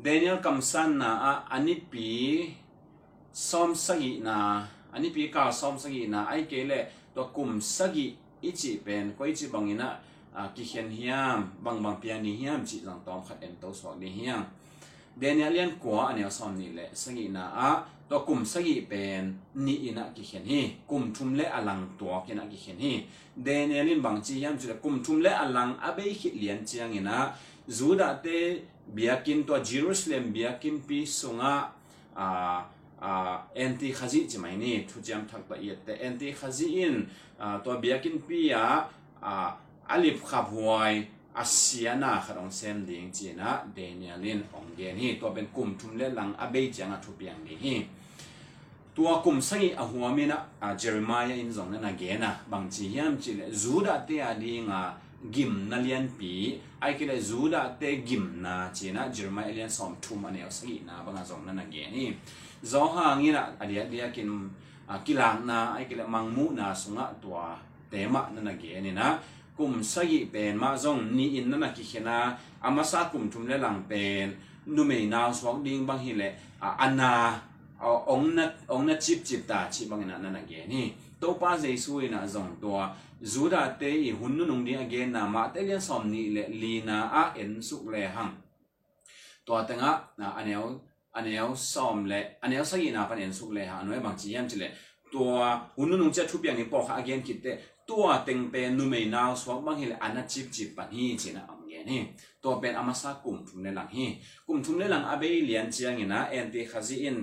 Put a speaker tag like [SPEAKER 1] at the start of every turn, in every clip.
[SPEAKER 1] Daniel kamsan na ah, a ani pi som sagi na ani pi ka som sagi na, ai ke le to kum sagi ichi pen, ko ichi bangina a ah, ki hian hiam, bang bang pian ni hiam, chi jang tom khat em to so ni hiam. Danielian kwa ane som ni le sangi na a to kum sangi pen ni ina ki khen hi. Kum thum le alang to ki na ki khen hi. Danielin bang chi yam chule kum thum le alang abe hi lian chiang ina. Zuda te biakin to Jerusalem biakin pi sunga a a anti khazi chi mai ni. Thu jam thak ba yet te anti khazi in to biakin pi a alif khabwai Asiana kharong sem ding china Danielin onggen hi to ben kum thum le lang abei changa thupiang ni hi tua kum sangi a huamina a Jeremiah in zong na gena bang chi yam chi le zuda te a dinga gim na lian pi ai ki le zuda te gim na china Jeremiah lian som thum ane sangi na banga zong na geni zo ha ngi na adia dia kin kilang na ai ki le mangmu na sunga tua tema na geni na ge ni na kum sagi pen ma zong ni in na na ki khena amasa kum thum le lang pen, nu me na swak ding bang hi le ana ong na ong na chip chip ta chi bang na na ge ni. To pa jesu na zong tua zuda te i hunnu nung ni again na ma te lian som ni le li na a en su le hang. To tanga na anel anel som le anel sa na pan en suk le ha noi bang chi yam chi le ตัวอุณนุนุงจะทุบย่างนี่บอกอาเกียนคิดเตตัวเต็งเป็นนุ่มนาวสวกบางทีเลยอันนั้นจิบจิบปันฮีจีนะอังเกนี่ตัวเป็นอามาซากลุ่มทุนในหลังฮีกลุ่มทุนในหลังอาเบเลียนเจียงนี่นะเอ็นตีคาซีอิน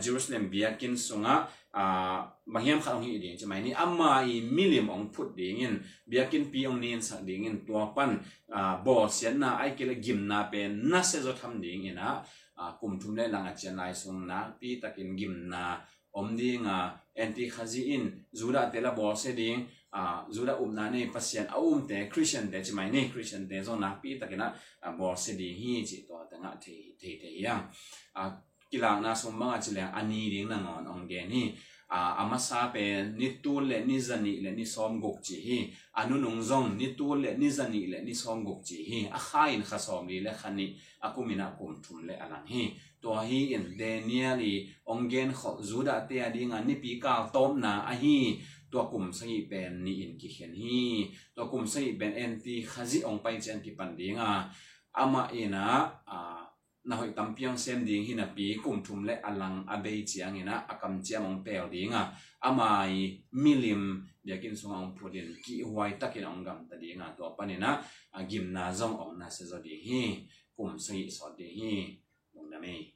[SPEAKER 1] เยรูซาเล็มเบียกินสุงะอ่าบางทีมันข้าวฮีเดียงจะไหมนี่อามาอีมิลิมองพุดดิ่งเงินเบียกินปีองนียนสักดิ่งเงินตัวปั้นอ่าบอสเสียนนาไอเกลกิมนาเป็นนัสเซจทำเดิ่งเงินนะอ่ากลุ่มทุนในหลังอาเจียนไลสุงนะปีตะกินกิมนา omding a anti khaziin zura tela bor se ding a zura umna ne pasien aum te christian de chmai ne christian de zona pi takena bor se ding hi chi to tanga the the te ya a kila na som ma chile ani ding na ngon ong de ni ama sa pe ni tu le ni zani le ni som gok chi hi anu nung zong ni tu le ni zani le ni som gok chi hi a khain kha som li le khani akumina kum thum le alan hi to hi in daniel i ongen kho zuda te ading an ni pi ka tom na a hi ัวกลุ่มสิเป็นนี่อินกิเขียนฮีตัวกลุ่มสิเป็นเอ็นตีขจิองไปเจนกิปันดีงาอามาเอนะอ่า na hoi tampiang sem ding hina pi kum thum le alang abei chiang ina akam chiam ong pel dinga. Amai milim yakin sung ong pudin ki huai takin ong gam ta dinga to panina gim na zong ong na se zo di hi. Kum sei so di hi. Mong na mei.